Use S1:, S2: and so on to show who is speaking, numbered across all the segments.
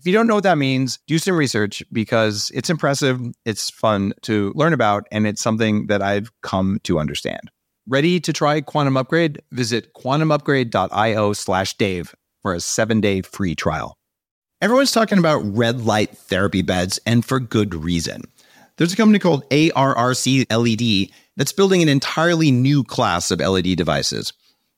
S1: If you don't know what that means, do some research because it's impressive, it's fun to learn about, and it's something that I've come to understand. Ready to try Quantum Upgrade? Visit quantumupgrade.io slash Dave for a seven day free trial. Everyone's talking about red light therapy beds, and for good reason. There's a company called ARRC LED that's building an entirely new class of LED devices.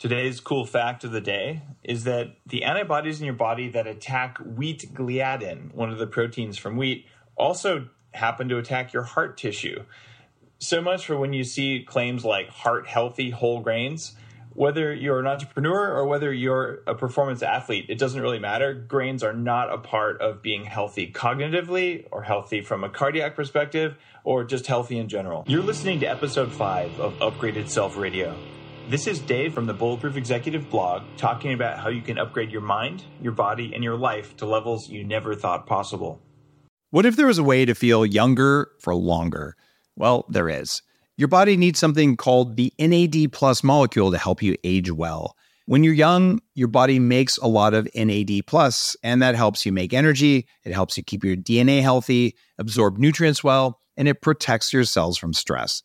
S2: Today's cool fact of the day is that the antibodies in your body that attack wheat gliadin, one of the proteins from wheat, also happen to attack your heart tissue. So much for when you see claims like heart healthy whole grains. Whether you're an entrepreneur or whether you're a performance athlete, it doesn't really matter. Grains are not a part of being healthy cognitively or healthy from a cardiac perspective or just healthy in general. You're listening to episode 5 of Upgraded Self Radio. This is Dave from the Bulletproof Executive blog talking about how you can upgrade your mind, your body, and your life to levels you never thought possible.
S1: What if there was a way to feel younger for longer? Well, there is. Your body needs something called the NAD plus molecule to help you age well. When you're young, your body makes a lot of NAD plus, and that helps you make energy. It helps you keep your DNA healthy, absorb nutrients well, and it protects your cells from stress.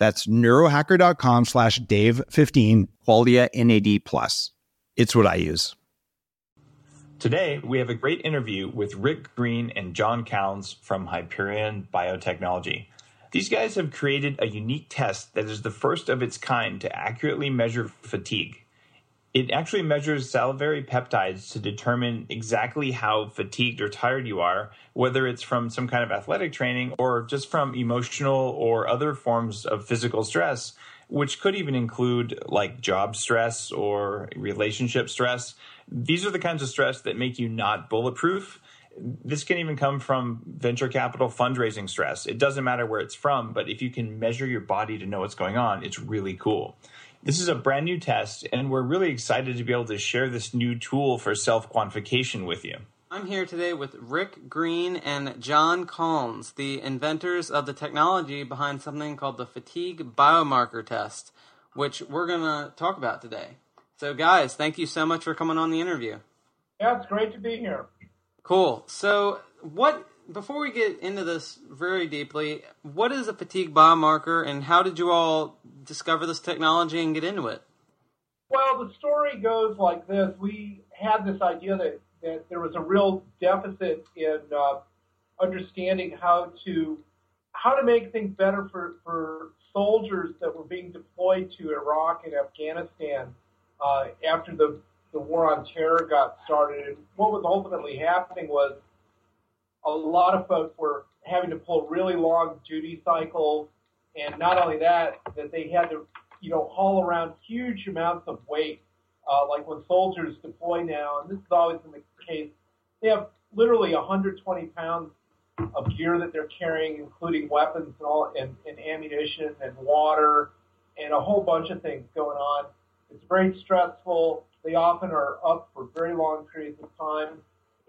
S1: That's neurohacker.com slash Dave15, Qualia NAD plus. It's what I use.
S2: Today, we have a great interview with Rick Green and John Kalns from Hyperion Biotechnology. These guys have created a unique test that is the first of its kind to accurately measure fatigue. It actually measures salivary peptides to determine exactly how fatigued or tired you are, whether it's from some kind of athletic training or just from emotional or other forms of physical stress, which could even include like job stress or relationship stress. These are the kinds of stress that make you not bulletproof. This can even come from venture capital fundraising stress. It doesn't matter where it's from, but if you can measure your body to know what's going on, it's really cool. This is a brand new test, and we're really excited to be able to share this new tool for self quantification with you.
S3: I'm here today with Rick Green and John Kalns, the inventors of the technology behind something called the fatigue biomarker test, which we're going to talk about today. So, guys, thank you so much for coming on the interview.
S4: Yeah, it's great to be here.
S3: Cool. So, what before we get into this very deeply, what is a fatigue biomarker and how did you all discover this technology and get into it?
S4: Well, the story goes like this. We had this idea that, that there was a real deficit in uh, understanding how to how to make things better for, for soldiers that were being deployed to Iraq and Afghanistan uh, after the, the war on terror got started. And what was ultimately happening was a lot of folks were having to pull really long duty cycles, and not only that, that they had to, you know, haul around huge amounts of weight. Uh, like when soldiers deploy now, and this has always been the case, they have literally 120 pounds of gear that they're carrying, including weapons and all, and, and ammunition and water, and a whole bunch of things going on. It's very stressful. They often are up for very long periods of time.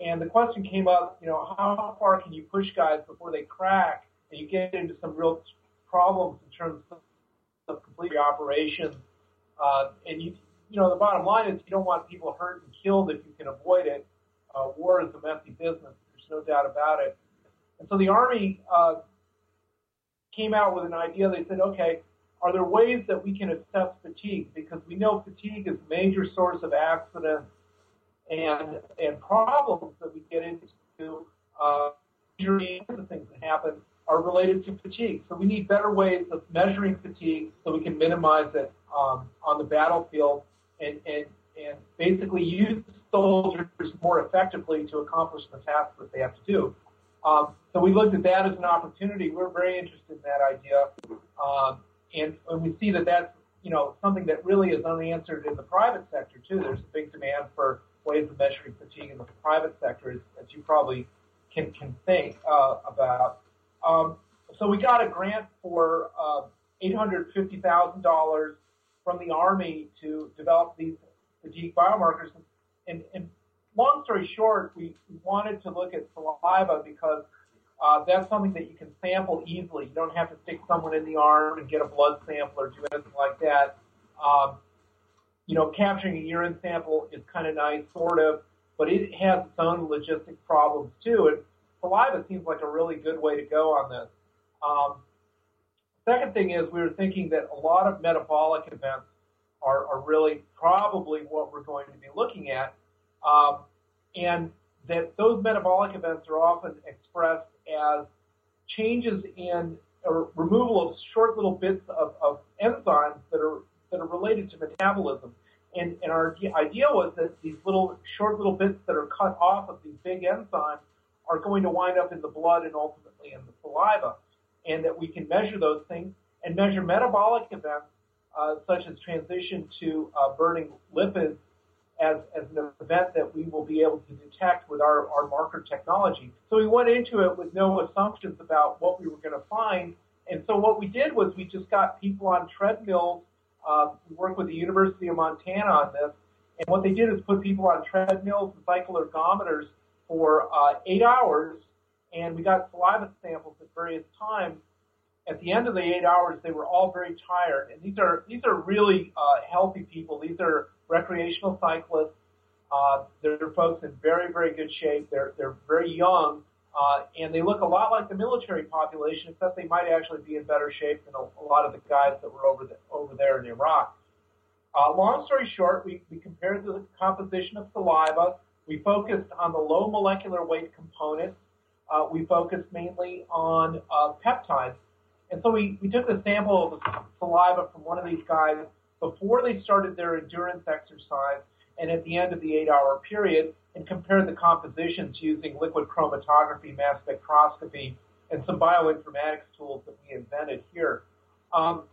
S4: And the question came up, you know, how far can you push guys before they crack and you get into some real problems in terms of complete operations? Uh, and you, you know, the bottom line is you don't want people hurt and killed if you can avoid it. Uh, war is a messy business. There's no doubt about it. And so the Army uh, came out with an idea. They said, okay, are there ways that we can assess fatigue? Because we know fatigue is a major source of accidents and and problems that we get into. Uh, the things that happen are related to fatigue. So we need better ways of measuring fatigue so we can minimize it um, on the battlefield and, and, and basically use soldiers more effectively to accomplish the tasks that they have to do. Um, so we looked at that as an opportunity. We're very interested in that idea. Um, and, and we see that that's, you know, something that really is unanswered in the private sector too. There's a big demand for ways of measuring fatigue in the private sector, as, as you probably can, can think uh, about. Um, so we got a grant for uh, $850,000 from the Army to develop these fatigue biomarkers. And, and long story short, we wanted to look at saliva because uh, that's something that you can sample easily. You don't have to stick someone in the arm and get a blood sample or do anything like that. Um, you know, capturing a urine sample is kind of nice, sort of, but it has its own logistic problems too. And saliva seems like a really good way to go on this. Um, second thing is we were thinking that a lot of metabolic events are, are really probably what we're going to be looking at. Um, and that those metabolic events are often expressed as changes in or removal of short little bits of, of enzymes that are that are related to metabolism. And, and our idea was that these little short little bits that are cut off of these big enzymes are going to wind up in the blood and ultimately in the saliva, and that we can measure those things and measure metabolic events uh, such as transition to uh, burning lipids as, as an event that we will be able to detect with our, our marker technology. So we went into it with no assumptions about what we were going to find. And so what we did was we just got people on treadmills. Uh, worked with the University of Montana on this. And what they did is put people on treadmills and cycle ergometers for uh, eight hours. And we got saliva samples at various times. At the end of the eight hours, they were all very tired. And these are these are really uh, healthy people. These are recreational cyclists. Uh, they're folks in very, very good shape. They're, they're very young, uh, and they look a lot like the military population, except they might actually be in better shape than a, a lot of the guys that were over, the, over there in Iraq. Uh, long story short, we, we compared the composition of saliva. We focused on the low molecular weight components. Uh, we focused mainly on uh, peptides. And so we, we took a sample of saliva from one of these guys before they started their endurance exercise and at the end of the eight hour period and compared the compositions using liquid chromatography, mass spectroscopy, and some bioinformatics tools that we invented here. Um,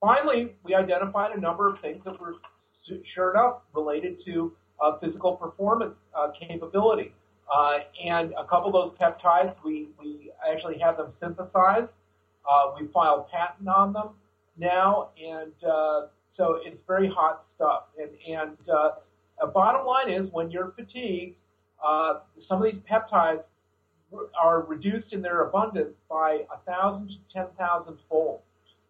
S4: finally, we identified a number of things that were sure enough related to uh, physical performance uh, capability. Uh, and a couple of those peptides, we, we actually have them synthesized. Uh, we filed patent on them now, and uh, so it's very hot stuff. And, and uh, a bottom line is when you're fatigued, uh, some of these peptides are reduced in their abundance by a thousand to ten thousand fold.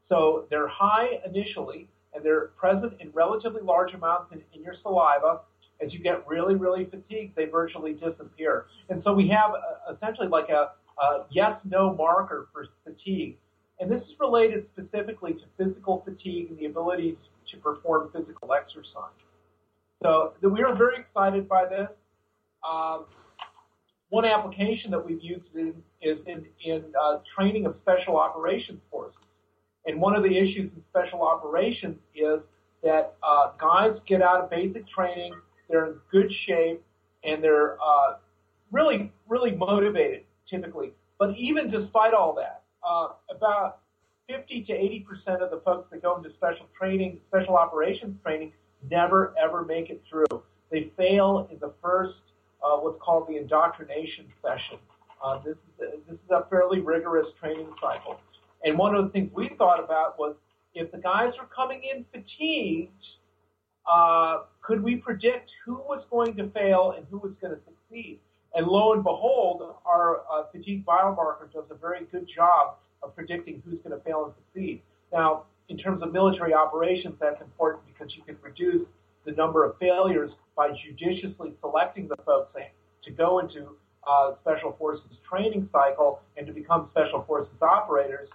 S4: So they're high initially, and they're present in relatively large amounts in, in your saliva. As you get really, really fatigued, they virtually disappear. And so we have a, essentially like a, a yes-no marker for fatigue and this is related specifically to physical fatigue and the ability to perform physical exercise. So we are very excited by this. Um, one application that we've used in, is in, in uh, training of special operations forces. And one of the issues in special operations is that uh, guys get out of basic training, they're in good shape, and they're uh, really, really motivated typically. But even despite all that, uh, about 50 to 80 percent of the folks that go into special training, special operations training, never ever make it through. They fail in the first, uh, what's called the indoctrination session. Uh, this, is a, this is a fairly rigorous training cycle. And one of the things we thought about was if the guys are coming in fatigued, uh, could we predict who was going to fail and who was going to succeed? And lo and behold, our uh, fatigue biomarker does a very good job of predicting who's going to fail and succeed. Now, in terms of military operations, that's important because you can reduce the number of failures by judiciously selecting the folks to go into uh, special forces training cycle and to become special forces operators.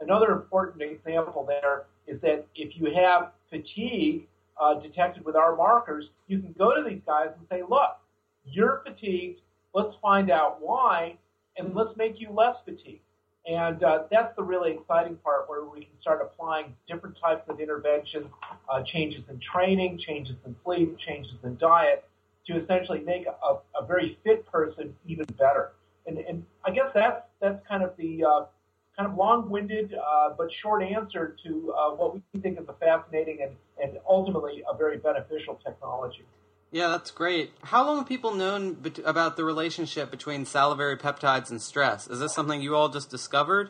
S4: Another important example there is that if you have fatigue uh, detected with our markers, you can go to these guys and say, look, you're fatigued. Let's find out why, and let's make you less fatigued. And uh, that's the really exciting part where we can start applying different types of interventions, uh, changes in training, changes in sleep, changes in diet, to essentially make a, a very fit person even better. And, and I guess that's that's kind of the uh, kind of long-winded uh, but short answer to uh, what we think is a fascinating and, and ultimately a very beneficial technology.
S3: Yeah, that's great. How long have people known about the relationship between salivary peptides and stress? Is this something you all just discovered?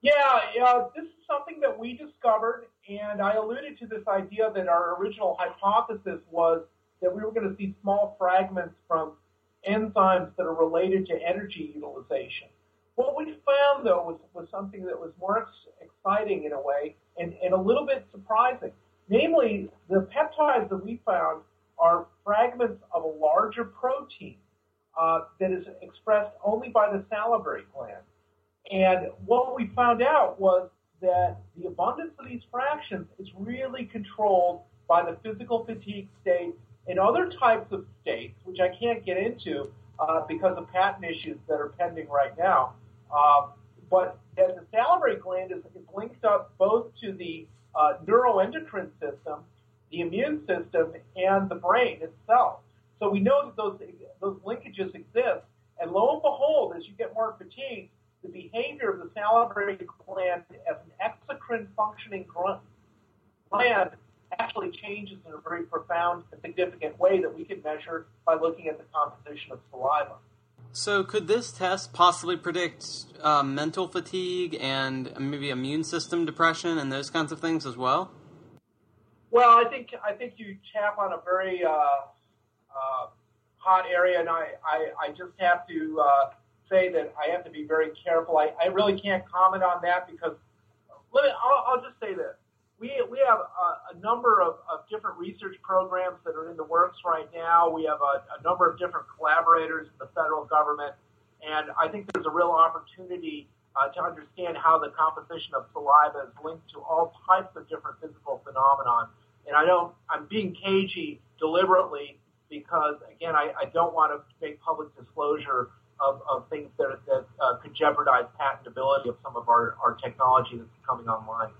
S4: Yeah, yeah, this is something that we discovered, and I alluded to this idea that our original hypothesis was that we were going to see small fragments from enzymes that are related to energy utilization. What we found, though, was, was something that was more ex- exciting in a way and, and a little bit surprising. Namely, the peptides that we found are fragments of a larger protein uh, that is expressed only by the salivary gland. And what we found out was that the abundance of these fractions is really controlled by the physical fatigue state and other types of states, which I can't get into uh, because of patent issues that are pending right now. Um, but the salivary gland is, is, linked up both to the uh, neuroendocrine system, the immune system, and the brain itself. So we know that those those linkages exist. And lo and behold, as you get more fatigued, the behavior of the salivary gland as an exocrine functioning gland actually changes in a very profound and significant way that we can measure by looking at the composition of saliva.
S3: So, could this test possibly predict uh, mental fatigue and maybe immune system depression and those kinds of things as well?
S4: Well, I think I think you tap on a very uh, uh, hot area, and I, I, I just have to uh, say that I have to be very careful. I, I really can't comment on that because let me. I'll, I'll just say this: we, we have a, a number of, of, different research programs that are in the works right now. We have a, a, number of different collaborators in the federal government, and I think there's a real opportunity uh, to understand how the composition of saliva is linked to all types of different physical phenomenon. And I don't, I'm being cagey deliberately because, again, I, I don't want to make public disclosure of, of things that, that uh, could jeopardize patentability of some of our, our technology that's coming online.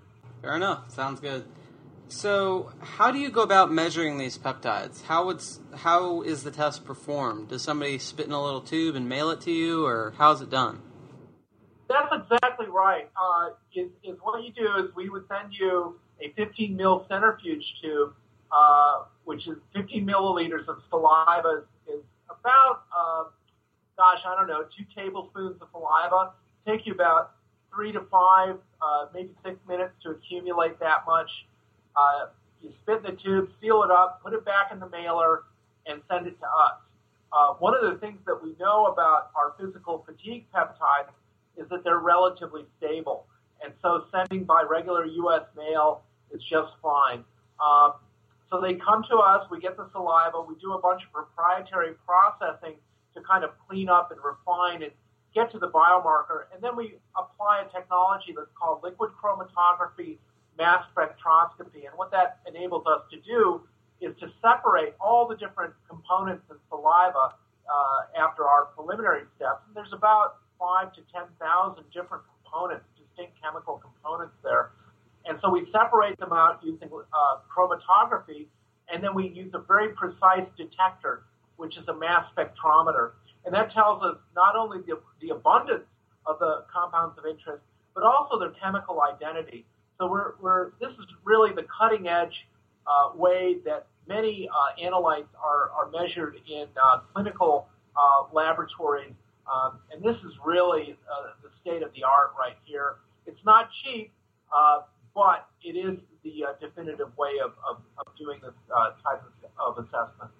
S3: Fair enough. Sounds good. So, how do you go about measuring these peptides? How would how is the test performed? Does somebody spit in a little tube and mail it to you, or how's it done?
S4: That's exactly right. Uh, is, is what you do is we would send you a 15 mil centrifuge tube, uh, which is 15 milliliters of saliva is, is about, uh, gosh, I don't know, two tablespoons of saliva. Take you about three to five, uh, maybe six minutes to accumulate that much. Uh, you spit in the tube, seal it up, put it back in the mailer, and send it to us. Uh, one of the things that we know about our physical fatigue peptides is that they're relatively stable. And so sending by regular U.S. mail is just fine. Um, so they come to us, we get the saliva, we do a bunch of proprietary processing to kind of clean up and refine and get to the biomarker, and then we apply a technology that's called liquid chromatography mass spectroscopy. And what that enables us to do is to separate all the different components in saliva uh, after our preliminary steps. And there's about five to 10,000 different components, distinct chemical components there. And so we separate them out using uh, chromatography, and then we use a very precise detector, which is a mass spectrometer. And that tells us not only the, the abundance of the compounds of interest, but also their chemical identity. So we're, we're this is really the cutting edge uh, way that many uh, analytes are, are measured in uh, clinical uh, laboratories. Um, and this is really uh, the state of the art right here. It's not cheap, uh, but it is the uh, definitive way of, of, of doing this uh, type of, of assessment.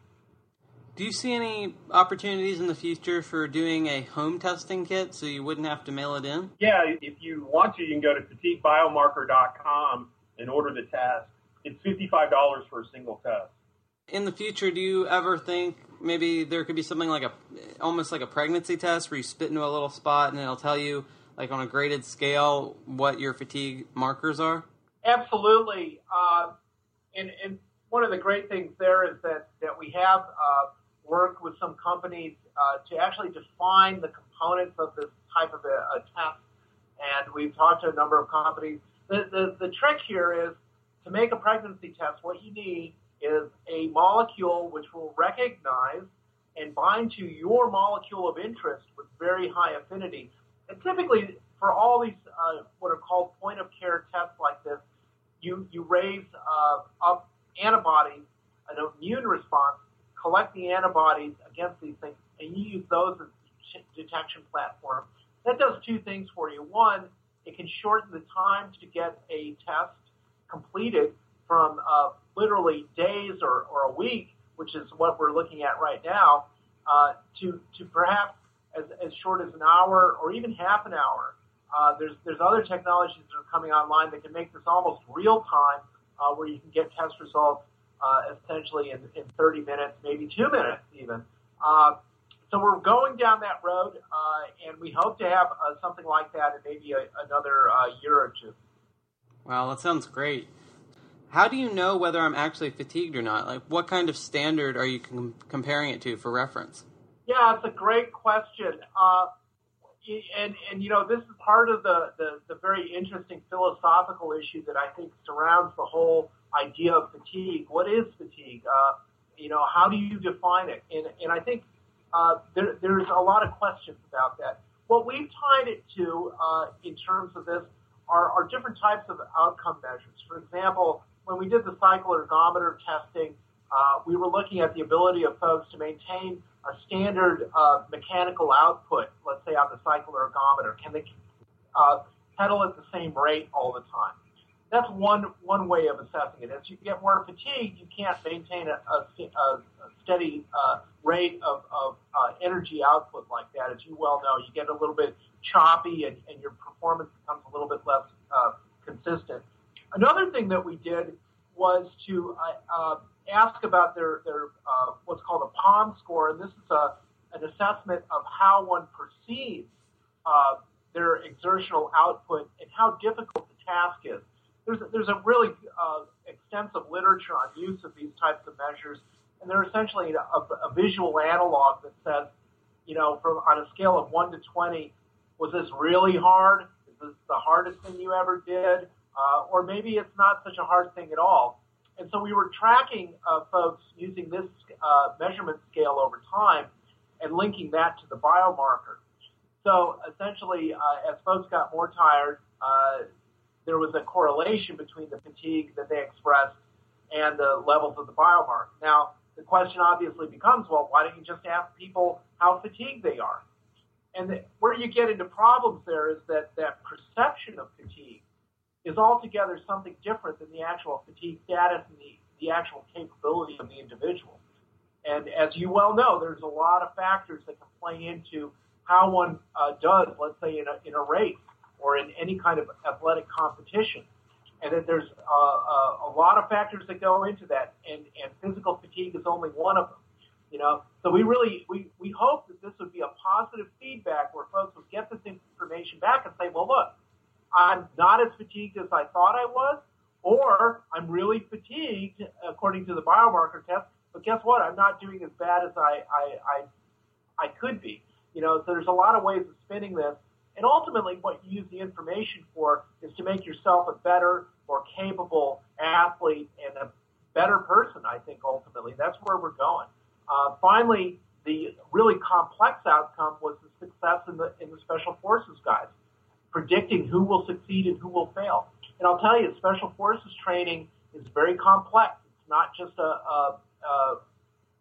S3: Do you see any opportunities in the future for doing a home testing kit so you wouldn't have to mail it in?
S5: Yeah, if you want to, you can go to fatiguebiomarker.com and order the test. It's $55 for a single test.
S3: In the future, do you ever think maybe there could be something like a almost like a pregnancy test where you spit into a little spot and it'll tell you like on a graded scale what your fatigue markers are?
S4: Absolutely. Uh, and, and one of the great things there is that, that we have uh, worked with some companies uh, to actually define the components of this type of a, a, test. And we've talked to a number of companies. The, the, the trick here is to make a pregnancy test, what you need is a molecule which will recognize and bind to your molecule of interest with very high affinity. And typically, for all these uh, what are called point of care tests like this, you, you raise uh, up antibodies, an immune response, collect the antibodies against these things, and you use those as detection platform. That does two things for you. One, it can shorten the time to get a test completed from uh, literally days or, or a week, which is what we're looking at right now, uh, to, to perhaps as, as short as an hour or even half an hour. Uh, there's, there's other technologies that are coming online that can make this almost real time, uh, where you can get test results uh, essentially in, in 30 minutes, maybe two minutes even. Uh, so we're going down that road, uh, and we hope to have uh, something like that in maybe a, another uh, year or two.
S3: Wow, that sounds great. How do you know whether I'm actually fatigued or not? Like, what kind of standard are you com- comparing it to for reference?
S4: Yeah, it's a great question. Uh, and, and, you know, this is part of the, the, the, very interesting philosophical issue that I think surrounds the whole idea of fatigue. What is fatigue? Uh, you know, how do you define it? And, and I think uh, there, there's a lot of questions about that. What we've tied it to uh, in terms of this are, are different types of outcome measures. For example, when we did the cycle ergometer testing, uh, we were looking at the ability of folks to maintain a standard uh, mechanical output, let's say on the cycle ergometer. Can they uh, pedal at the same rate all the time? That's one one way of assessing it. As you get more fatigued, you can't maintain a, a, a steady uh, rate of, of uh, energy output like that. As you well know, you get a little bit choppy and, and your performance becomes a little bit less uh, consistent. Another thing that we did was to uh, uh, ask about their, their uh, what's called a POM score, and this is a, an assessment of how one perceives uh, their exertional output and how difficult the task is. There's a, there's a really uh, extensive literature on use of these types of measures, and they're essentially a, a visual analog that says, you know, from on a scale of one to twenty, was this really hard? Is this the hardest thing you ever did? uh, or maybe it's not such a hard thing at all. And so we were tracking uh, folks using this uh, measurement scale over time and linking that to the biomarker. So essentially, uh, as folks got more tired, uh, there was a correlation between the fatigue that they expressed and the levels of the biomarker. Now, the question obviously becomes, well, why don't you just ask people how fatigued they are? And the, where you get into problems there is that that perception of fatigue is altogether something different than the actual fatigue status and the, the actual capability of the individual. And as you well know, there's a lot of factors that can play into how one uh, does, let's say, in a, in a race or in any kind of athletic competition. And that there's uh, uh, a lot of factors that go into that, and, and physical fatigue is only one of them. You know, so we really we, we hope that this would be a positive feedback where folks would get this information back and say, well, look, I'm not as fatigued as I thought I was, or I'm really fatigued according to the biomarker test. But guess what? I'm not doing as bad as I I, I, I could be. You know, so there's a lot of ways of spinning this. And ultimately, what you use the information for is to make yourself a better, more capable athlete and a better person. I think ultimately that's where we're going. Uh, finally, the really complex outcome was the success in the in the special forces guys, predicting who will succeed and who will fail. And I'll tell you, special forces training is very complex. It's not just a, a, a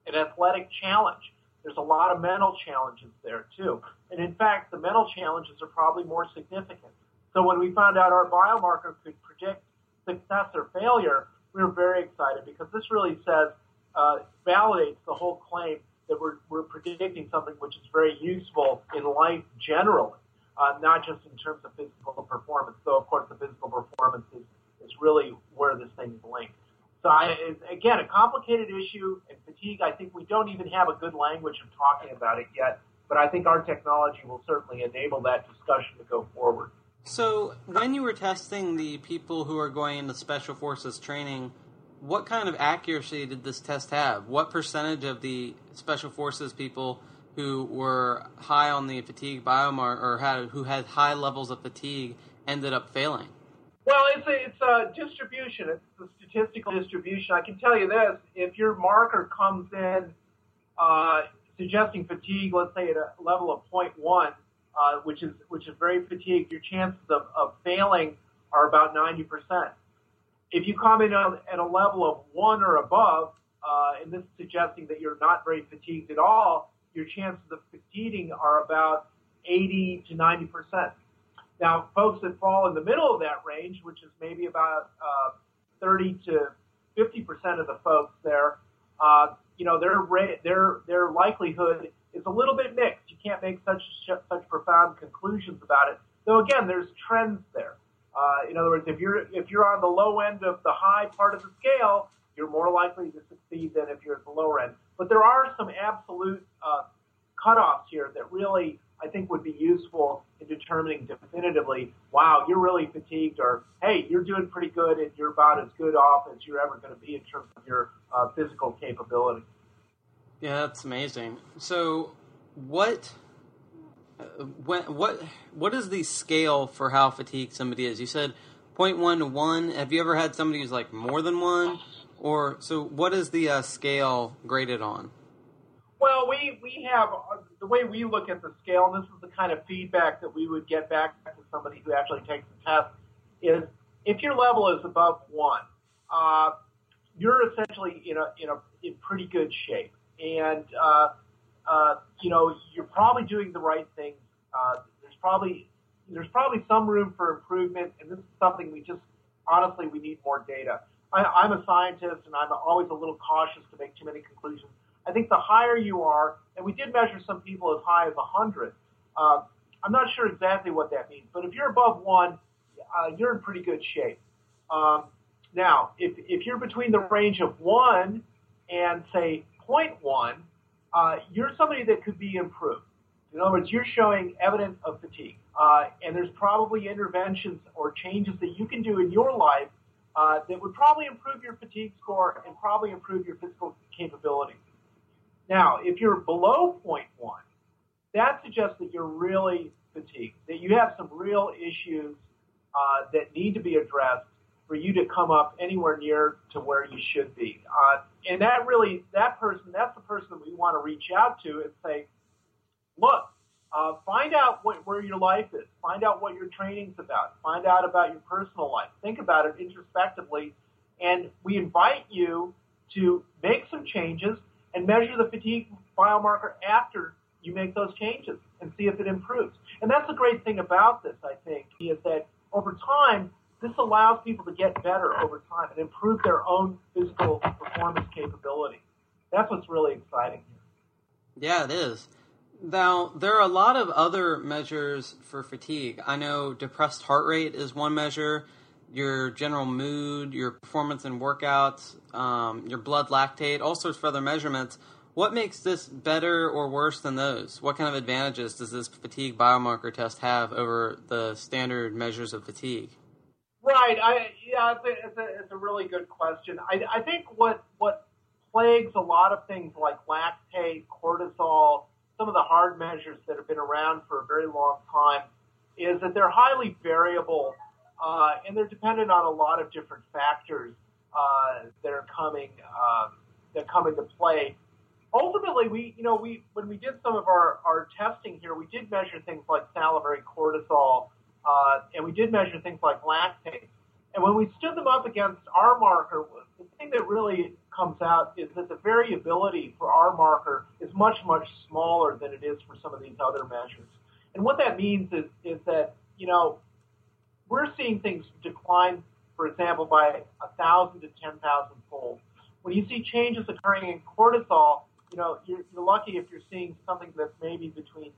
S4: an athletic challenge. There's a lot of mental challenges there too. And in fact, the mental challenges are probably more significant. So when we found out our biomarker could predict success or failure, we were very excited because this really says, uh, validates the whole claim that we're, we're predicting something which is very useful in life generally, uh, not just in terms of physical performance. So of course the physical performance is, is really where this thing is linked. So I, again, a complicated issue and fatigue. I think we don't even have a good language of talking about it yet, but I think our technology will certainly enable that discussion to go forward.
S3: So, when you were testing the people who are going into special forces training, what kind of accuracy did this test have? What percentage of the special forces people who were high on the fatigue biomarker or had who had high levels of fatigue ended up failing?
S4: Well, it's a, it's a distribution. It's a statistical distribution. I can tell you this: if your marker comes in uh, suggesting fatigue, let's say at a level of 0.1, uh, which is which is very fatigued, your chances of, of failing are about 90%. If you come in at a level of one or above, uh, and this is suggesting that you're not very fatigued at all, your chances of succeeding are about 80 to 90%. Now, folks that fall in the middle of that range, which is maybe about uh, 30 to 50 percent of the folks there, uh, you know, their their their likelihood is a little bit mixed. You can't make such such profound conclusions about it. Though again, there's trends there. Uh, in other words, if you're if you're on the low end of the high part of the scale, you're more likely to succeed than if you're at the lower end. But there are some absolute uh, cutoffs here that really I think would be useful in determining definitively, wow, you're really fatigued, or hey, you're doing pretty good and you're about as good off as you're ever going to be in terms of your uh, physical capability.
S3: Yeah, that's amazing. So, what, uh, when, what, what is the scale for how fatigued somebody is? You said 0.1 to 1. Have you ever had somebody who's like more than 1? Or, so what is the uh, scale graded on?
S4: Well, we, we have uh, the way we look at the scale, and this is the kind of feedback that we would get back to somebody who actually takes the test, is if your level is above one, uh, you're essentially in a in a in pretty good shape, and uh, uh, you know you're probably doing the right things. Uh, there's probably there's probably some room for improvement, and this is something we just honestly we need more data. I, I'm a scientist, and I'm always a little cautious to make too many conclusions I think the higher you are, and we did measure some people as high as 100. Uh, I'm not sure exactly what that means, but if you're above one, uh, you're in pretty good shape. Um, now, if, if you're between the range of one and say 0.1, uh, you're somebody that could be improved. In other words, you're showing evidence of fatigue, uh, and there's probably interventions or changes that you can do in your life uh, that would probably improve your fatigue score and probably improve your physical capability. Now, if you're below 0.1, that suggests that you're really fatigued, that you have some real issues uh, that need to be addressed for you to come up anywhere near to where you should be. Uh, and that really, that person, that's the person that we want to reach out to and say, look, uh, find out what, where your life is. Find out what your training's about. Find out about your personal life. Think about it introspectively. And we invite you to make some changes and measure the fatigue biomarker after you make those changes and see if it improves. And that's the great thing about this, I think, is that over time, this allows people to get better over time and improve their own physical performance capability. That's what's really exciting here.
S3: Yeah, it is. Now, there are a lot of other measures for fatigue. I know depressed heart rate is one measure your general mood, your performance in workouts, um, your blood lactate, all sorts of other measurements. What makes this better or worse than those? What kind of advantages does this fatigue biomarker test have over the standard measures of fatigue?
S4: Right. I, yeah, it's a, it's a, it's a really good question. I, I think what what plagues a lot of things like lactate, cortisol, some of the hard measures that have been around for a very long time, is that they're highly variable uh, and they're dependent on a lot of different factors uh, that are coming um, that come into play. ultimately, we, you know, we when we did some of our, our testing here, we did measure things like salivary cortisol, uh, and we did measure things like lactate. And when we stood them up against our marker, the thing that really comes out is that the variability for our marker is much, much smaller than it is for some of these other measures. And what that means is, is that, you know, we're seeing things decline, for example, by 1,000 to 10,000 fold. When you see changes occurring in cortisol, you know, you're, you're lucky if you're seeing something that's maybe between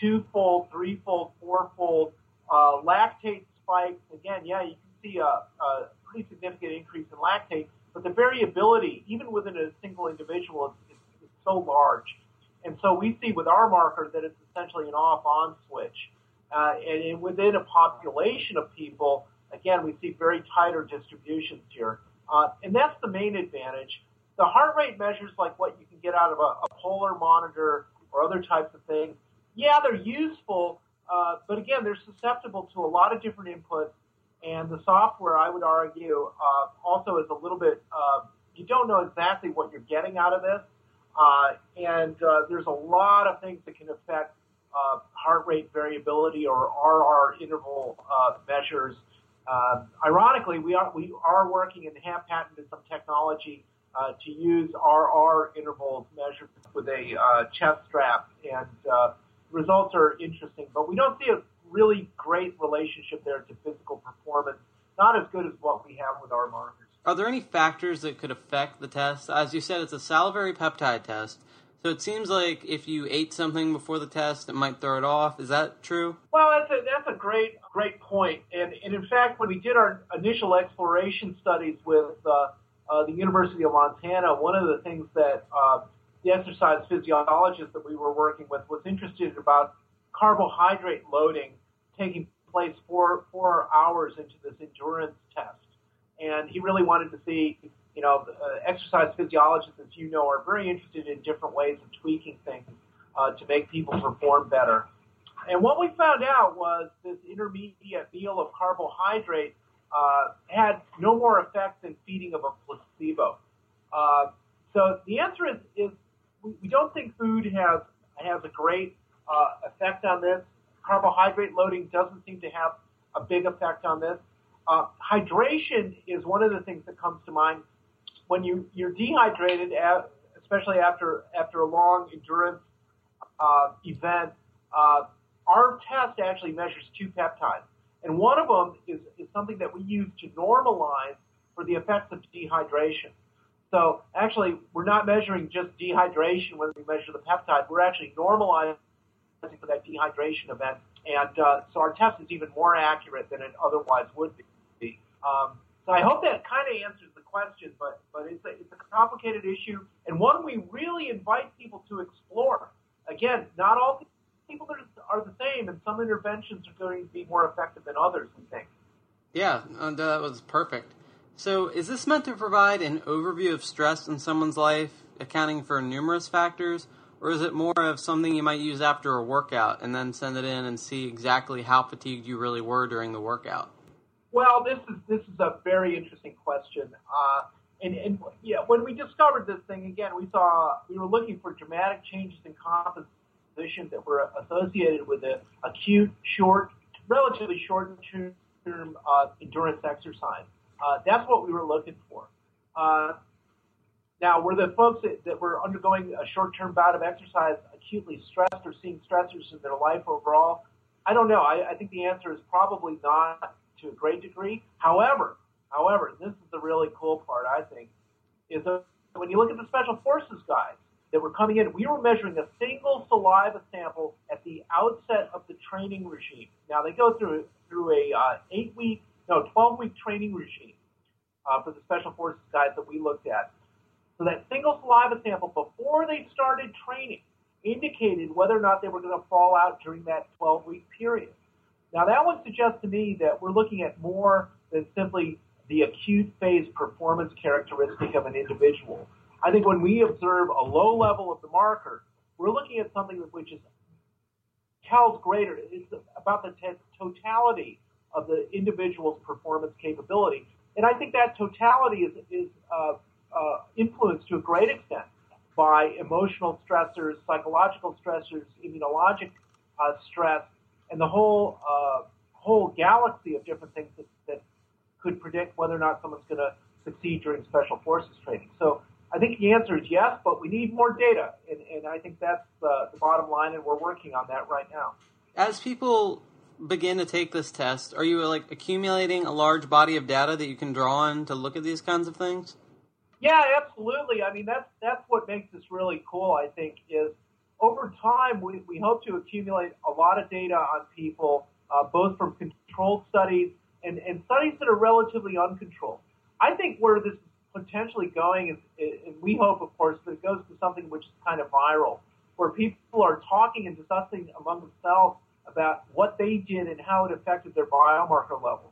S4: two-fold, three-fold, four-fold. Uh, lactate spikes, again, yeah, you can see a, a pretty significant increase in lactate, but the variability, even within a single individual, is, is, is so large. And so we see with our marker that it's essentially an off-on switch. Uh, and in, within a population of people, again, we see very tighter distributions here. Uh, and that's the main advantage. The heart rate measures like what you can get out of a, a polar monitor or other types of things, yeah, they're useful, uh, but again, they're susceptible to a lot of different inputs. And the software, I would argue, uh, also is a little bit, uh, you don't know exactly what you're getting out of this. Uh, and uh, there's a lot of things that can affect uh, heart rate variability or RR interval uh, measures. Ironically, we are we are working and have patented some technology uh, to use RR intervals measured with a uh, chest strap, and uh, results are interesting. But we don't see a really great relationship there to physical performance. Not as good as what we have with our markers.
S3: Are there any factors that could affect the test? As you said, it's a salivary peptide test. So it seems like if you ate something before the test, it might throw it off. Is that true?
S4: Well, that's a, that's a great great point. And, and in fact, when we did our initial exploration studies with uh, uh, the University of Montana, one of the things that uh, the exercise physiologist that we were working with was interested about carbohydrate loading taking place four four hours into this endurance test, and he really wanted to see you know, uh, exercise physiologists, as you know, are very interested in different ways of tweaking things uh, to make people perform better. And what we found out was this intermediate meal of carbohydrate uh, had no more effect than feeding of a placebo. Uh, so the answer is, is we, we don't think food has has a great uh, effect on this. Carbohydrate loading doesn't seem to have a big effect on this. Uh, hydration is one of the things that comes to mind when you you're dehydrated, especially after after a long endurance uh, event, uh, our test actually measures two peptides, and one of them is, is something that we use to normalize for the effects of dehydration. So actually, we're not measuring just dehydration when we measure the peptide. We're actually normalizing for that dehydration event, and uh, so our test is even more accurate than it otherwise would be. Um, so I hope that kind of answers the question, but but it's a, it's a complicated issue and one we really invite people to explore. Again, not all people are, the same, and some interventions are going to be more effective than others. We think.
S3: Yeah, uh, that was perfect. So, is this meant to provide an overview of stress in someone's life, accounting for numerous factors, or is it more of something you might use after a workout and then send it in and see exactly how fatigued you really were during the workout?
S4: Well, this is this is a very interesting question. Uh, and, and yeah, when we discovered this thing again, we saw we were looking for dramatic changes in composition that were associated with the acute, short, relatively short-term uh, endurance exercise. Uh, that's what we were looking for. Uh, now, were the folks that, that were undergoing a short-term bout of exercise acutely stressed or seeing stressors in their life overall? I don't know. I, I think the answer is probably not to a great degree. However, however, this is the really cool part, I think, is that when you look at the special forces guys that were coming in, we were measuring a single saliva sample at the outset of the training regime. Now they go through through a uh, eight week, no, twelve week training regime uh, for the special forces guys that we looked at. So that single saliva sample before they started training indicated whether or not they were going to fall out during that 12 week period. Now, that would suggest to me that we're looking at more than simply the acute phase performance characteristic of an individual. I think when we observe a low level of the marker, we're looking at something which is tells greater. It's about the t- totality of the individual's performance capability, and I think that totality is is uh, uh, influenced to a great extent by emotional stressors, psychological stressors, immunologic uh, stress, and the whole uh, whole galaxy of different things that, that could predict whether or not someone's going to succeed during special forces training. So I think the answer is yes, but we need more data, and, and I think that's the, the bottom line, and we're working on that right now.
S3: As people begin to take this test, are you like accumulating a large body of data that you can draw on to look at these kinds of things?
S4: Yeah, absolutely. I mean, that's that's what makes this really cool. I think is over time we, we hope to accumulate a lot of data on people, uh, both from controlled studies and, and studies that are relatively uncontrolled. I think where this is potentially going is, and we hope, of course, that it goes to something which is kind of viral, where people are talking and discussing among themselves about what they did and how it affected their biomarker levels.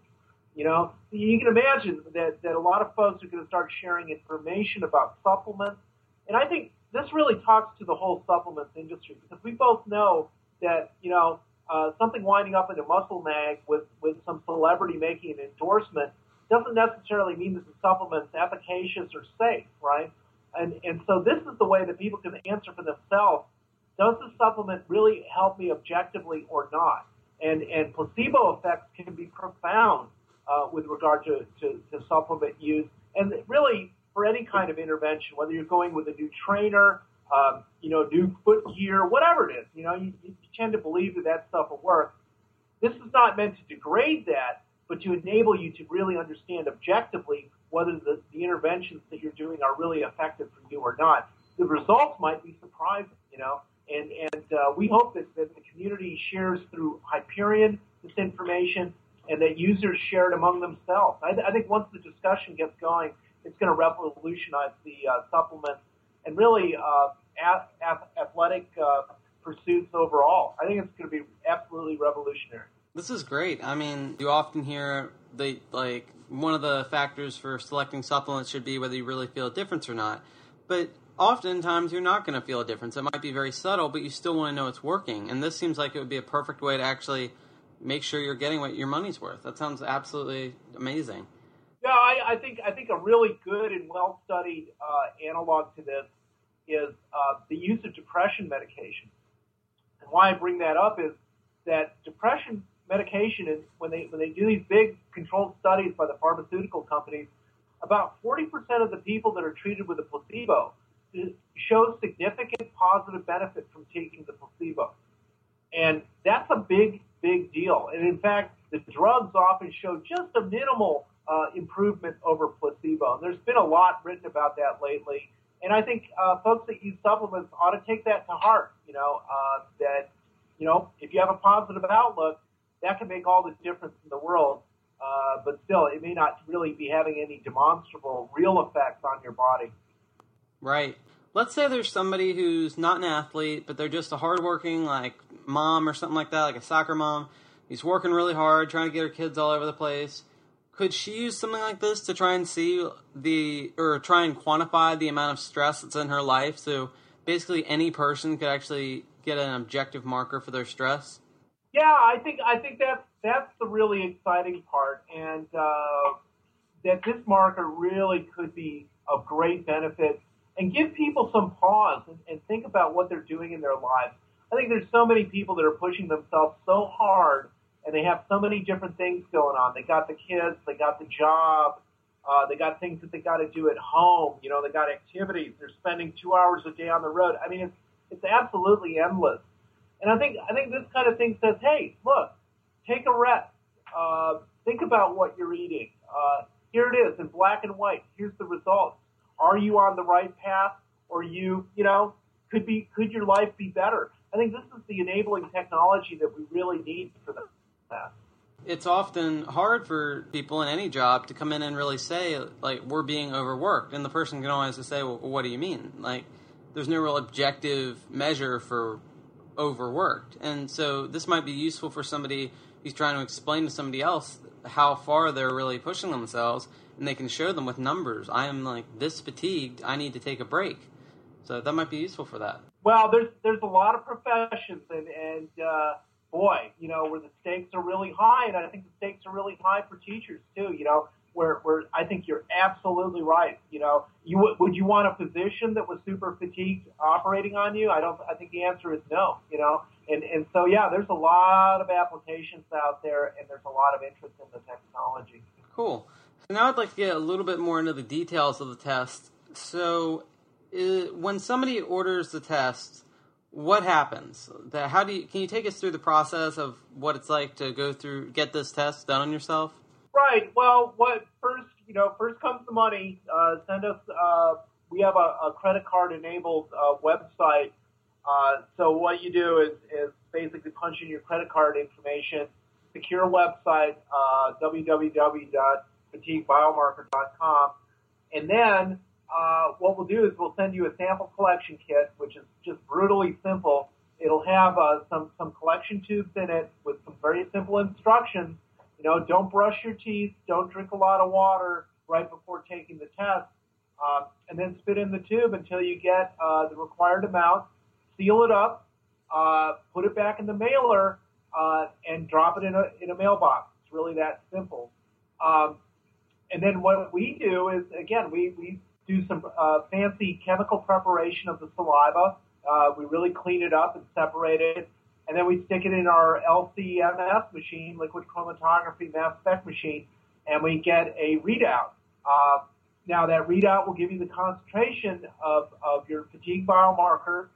S4: You know, you can imagine that, that a lot of folks are going to start sharing information about supplements. And I think this really talks to the whole supplements industry because we both know that, you know, uh, something winding up in a muscle mag with, with some celebrity making an endorsement doesn't necessarily mean that the supplement's efficacious or safe, right? And, and so this is the way that people can answer for themselves. Does the supplement really help me objectively or not? And, and placebo effects can be profound uh, with regard to, to, to supplement use. And really, for any kind of intervention, whether you're going with a new trainer, um, you know, new foot gear, whatever it is, you know, you, you tend to believe that that stuff will work. This is not meant to degrade that, but to enable you to really understand objectively whether the, the interventions that you're doing are really effective for you or not. The results might be surprising, you know, and, and uh, we hope that, that the community shares through Hyperion this information and that users share it among themselves. I, th- I think once the discussion gets going, it's going to revolutionize the uh, supplements and really uh, athletic uh, pursuits overall. I think it's going to be absolutely revolutionary.
S3: This is great. I mean, you often hear they like one of the factors for selecting supplements should be whether you really feel a difference or not. But oftentimes you're not going to feel a difference. It might be very subtle, but you still want to know it's working. And this seems like it would be a perfect way to actually make sure you're getting what your money's worth. That sounds absolutely amazing.
S4: Yeah, I, I think I think a really good and well studied uh, analog to this is uh, the use of depression medication. And why I bring that up is that depression medication, and when they when they do these big controlled studies by the pharmaceutical companies, about 40% of the people that are treated with a placebo show significant positive benefit from taking the placebo. And that's a big big deal. And in fact, the drugs often show just a minimal uh, improvement over placebo. And there's been a lot written about that lately. And I think uh, folks that use supplements ought to take that to heart. You know uh, that you know if you have a positive outlook, that can make all the difference in the world. Uh, but still, it may not really be having any demonstrable, real effects on your body.
S3: Right. Let's say there's somebody who's not an athlete, but they're just a hardworking, like mom or something like that, like a soccer mom. He's working really hard, trying to get her kids all over the place. Could she use something like this to try and see the, or try and quantify the amount of stress that's in her life? So basically, any person could actually get an objective marker for their stress.
S4: Yeah, I think I think that's that's the really exciting part, and uh, that this marker really could be of great benefit and give people some pause and, and think about what they're doing in their lives. I think there's so many people that are pushing themselves so hard and they have so many different things going on. They got the kids, they got the job, uh, they got things that they got to do at home. You know, they got activities. They're spending two hours a day on the road. I mean, it's it's absolutely endless. And I think I think this kind of thing says, hey, look, take a rest. Uh, think about what you're eating. Uh, here it is in black and white. Here's the results. Are you on the right path, or you, you know, could be could your life be better? I think this is the enabling technology that we really need for that.
S3: It's often hard for people in any job to come in and really say, like, we're being overworked. And the person can always say, well, what do you mean? Like, there's no real objective measure for overworked. And so this might be useful for somebody who's trying to explain to somebody else how far they're really pushing themselves. And they can show them with numbers. I am like this fatigued. I need to take a break. So that might be useful for that.
S4: Well, there's there's a lot of professions, and and uh, boy, you know, where the stakes are really high, and I think the stakes are really high for teachers too. You know, where, where I think you're absolutely right. You know, you would, you want a physician that was super fatigued operating on you? I don't. I think the answer is no. You know, and and so yeah, there's a lot of applications out there, and there's a lot of interest in the technology.
S3: Cool. So now I'd like to get a little bit more into the details of the test. So, when somebody orders the test, what happens? The, how do you, can you take us through the process of what it's like to go through get this test done on yourself?
S4: Right. Well, what first you know first comes the money. Uh, send us. Uh, we have a, a credit card enabled uh, website. Uh, so what you do is, is basically punch in your credit card information, secure website, uh, www.fatiguebiomarker.com, and then uh, what we'll do is we'll send you a sample collection kit, which is just brutally simple. It'll have uh, some some collection tubes in it with some very simple instructions. You know, don't brush your teeth, don't drink a lot of water right before taking the test, uh, and then spit in the tube until you get uh, the required amount. Seal it up, uh, put it back in the mailer, uh, and drop it in a in a mailbox. It's really that simple. Um, and then what we do is again we we do some uh, fancy chemical preparation of the saliva. Uh, we really clean it up and separate it, and then we stick it in our LCMS machine, liquid chromatography mass spec machine, and we get a readout. Uh, now that readout will give you the concentration of, of your fatigue biomarker,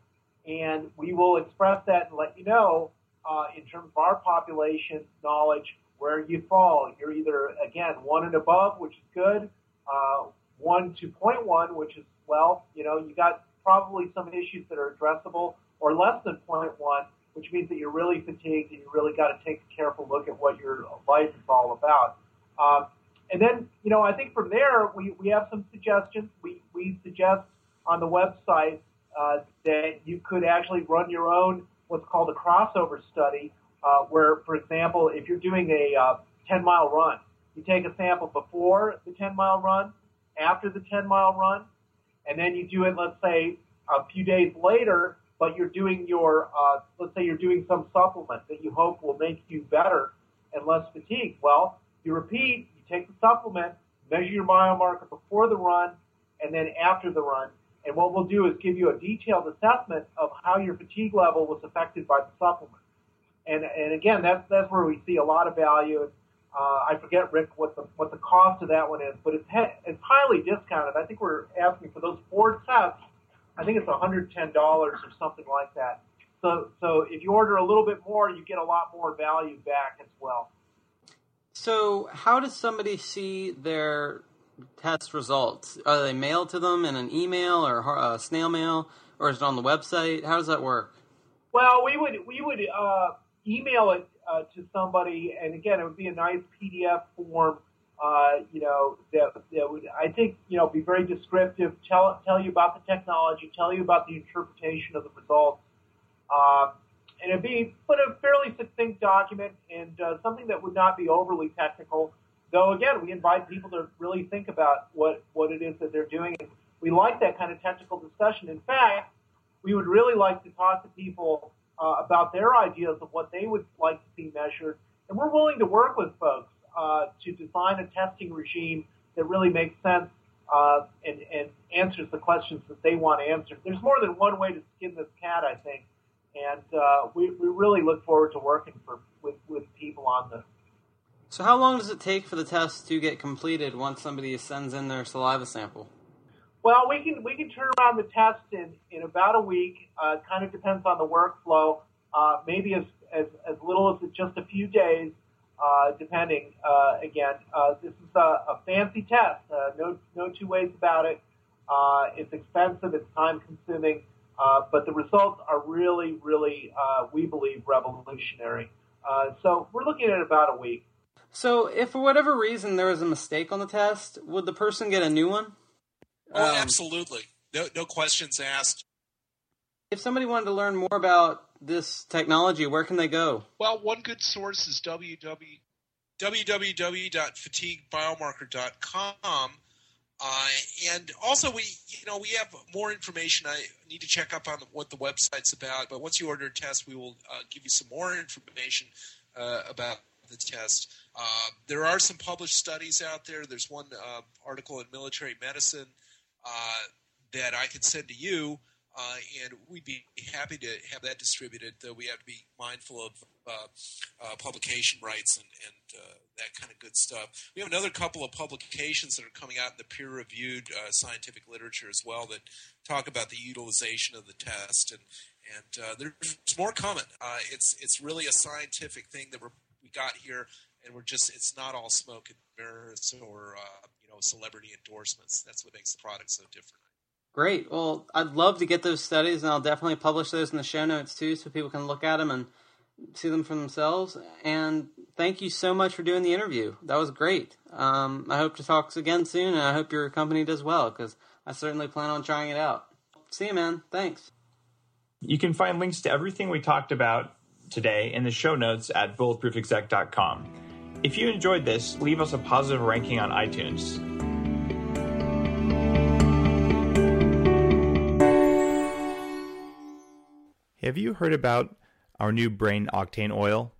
S4: and we will express that and let you know uh, in terms of our population knowledge where you fall. You're either again one and above, which is good, uh, 1 to 0.1, which is, well, you know, you got probably some issues that are addressable, or less than 0.1, which means that you're really fatigued and you really got to take a careful look at what your life is all about. Um, and then, you know, I think from there, we, we have some suggestions. We, we suggest on the website uh, that you could actually run your own what's called a crossover study, uh, where, for example, if you're doing a uh, 10 mile run, you take a sample before the 10 mile run after the 10 mile run, and then you do it, let's say, a few days later, but you're doing your, uh, let's say you're doing some supplement that you hope will make you better and less fatigued. Well, you repeat, you take the supplement, measure your biomarker before the run, and then after the run. And what we'll do is give you a detailed assessment of how your fatigue level was affected by the supplement. And, and again, that's, that's where we see a lot of value. Uh, I forget, Rick, what the what the cost of that one is, but it's he- it's highly discounted. I think we're asking for those four tests. I think it's $110 or something like that. So so if you order a little bit more, you get a lot more value back as well.
S3: So how does somebody see their test results? Are they mailed to them in an email or a snail mail, or is it on the website? How does that work?
S4: Well, we would we would uh, email it uh, to somebody, and again, it would be a nice PDF form. Uh, you know, that, that would, I think, you know, be very descriptive, tell, tell you about the technology, tell you about the interpretation of the results. Uh, and it'd be, but a fairly succinct document and uh, something that would not be overly technical. Though, again, we invite people to really think about what, what it is that they're doing. And we like that kind of technical discussion. In fact, we would really like to talk to people uh, about their ideas of what they would like to see measured. And we're willing to work with folks uh, to design a testing regime that really makes sense uh, and, and answers the questions that they want answered. There's more than one way to skin this cat, I think. And uh, we, we really look forward to working for, with, with people on this.
S3: So, how long does it take for the test to get completed once somebody sends in their saliva sample?
S4: Well, we can we can turn around the test in, in about a week. Uh, kind of depends on the workflow. Uh, maybe as, as as little as just a few days, uh, depending. Uh, again, uh, this is a, a fancy test. Uh, no no two ways about it. Uh, it's expensive. It's time consuming. Uh, but the results are really, really, uh, we believe, revolutionary. Uh, so we're looking at about a week.
S3: So, if for whatever reason there was a mistake on the test, would the person get a new one?
S6: Oh,
S3: Um,
S6: absolutely. No, no questions asked.
S3: If somebody wanted to learn more about this technology, where can they go?
S6: Well, one good source is www, www.fatiguebiomarker.com. Uh, and also, we you know we have more information. I need to check up on what the website's about. But once you order a test, we will uh, give you some more information uh, about the test. Uh, there are some published studies out there. There's one uh, article in Military Medicine uh, that I could send to you, uh, and we'd be happy to have that distributed. Though we have to be mindful of uh, publication rights and, and that kind of good stuff. We have another couple of publications that are coming out in the peer-reviewed scientific literature as well that talk about the utilization of the test and and uh, there's more coming. Uh, it's it's really a scientific thing that we got here, and we're just it's not all smoke and mirrors or uh, know celebrity endorsements. That's what makes the product so different.
S3: Great. Well, I'd love to get those studies, and I'll definitely publish those in the show notes too, so people can look at them and see them for themselves. And thank you so much for doing the interview. That was great. Um, I hope to talk again soon, and I hope your company does well because I certainly plan on trying it out. See you, man. Thanks.
S2: You can find links to everything we talked about today in the show notes at bulletproofexec.com. If you enjoyed this, leave us a positive ranking on iTunes.
S7: Have you heard about our new brain octane oil?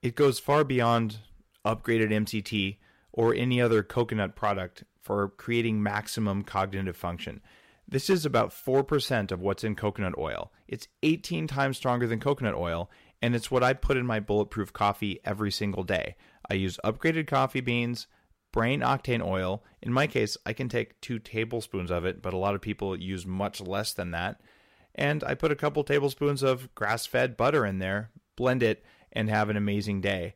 S7: It goes far beyond upgraded MCT or any other coconut product for creating maximum cognitive function. This is about 4% of what's in coconut oil. It's 18 times stronger than coconut oil, and it's what I put in my bulletproof coffee every single day. I use upgraded coffee beans, brain octane oil. In my case, I can take two tablespoons of it, but a lot of people use much less than that. And I put a couple tablespoons of grass fed butter in there, blend it, and have an amazing day.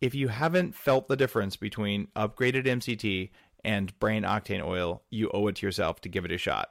S7: If you haven't felt the difference between upgraded MCT and brain octane oil, you owe it to yourself to give it a shot.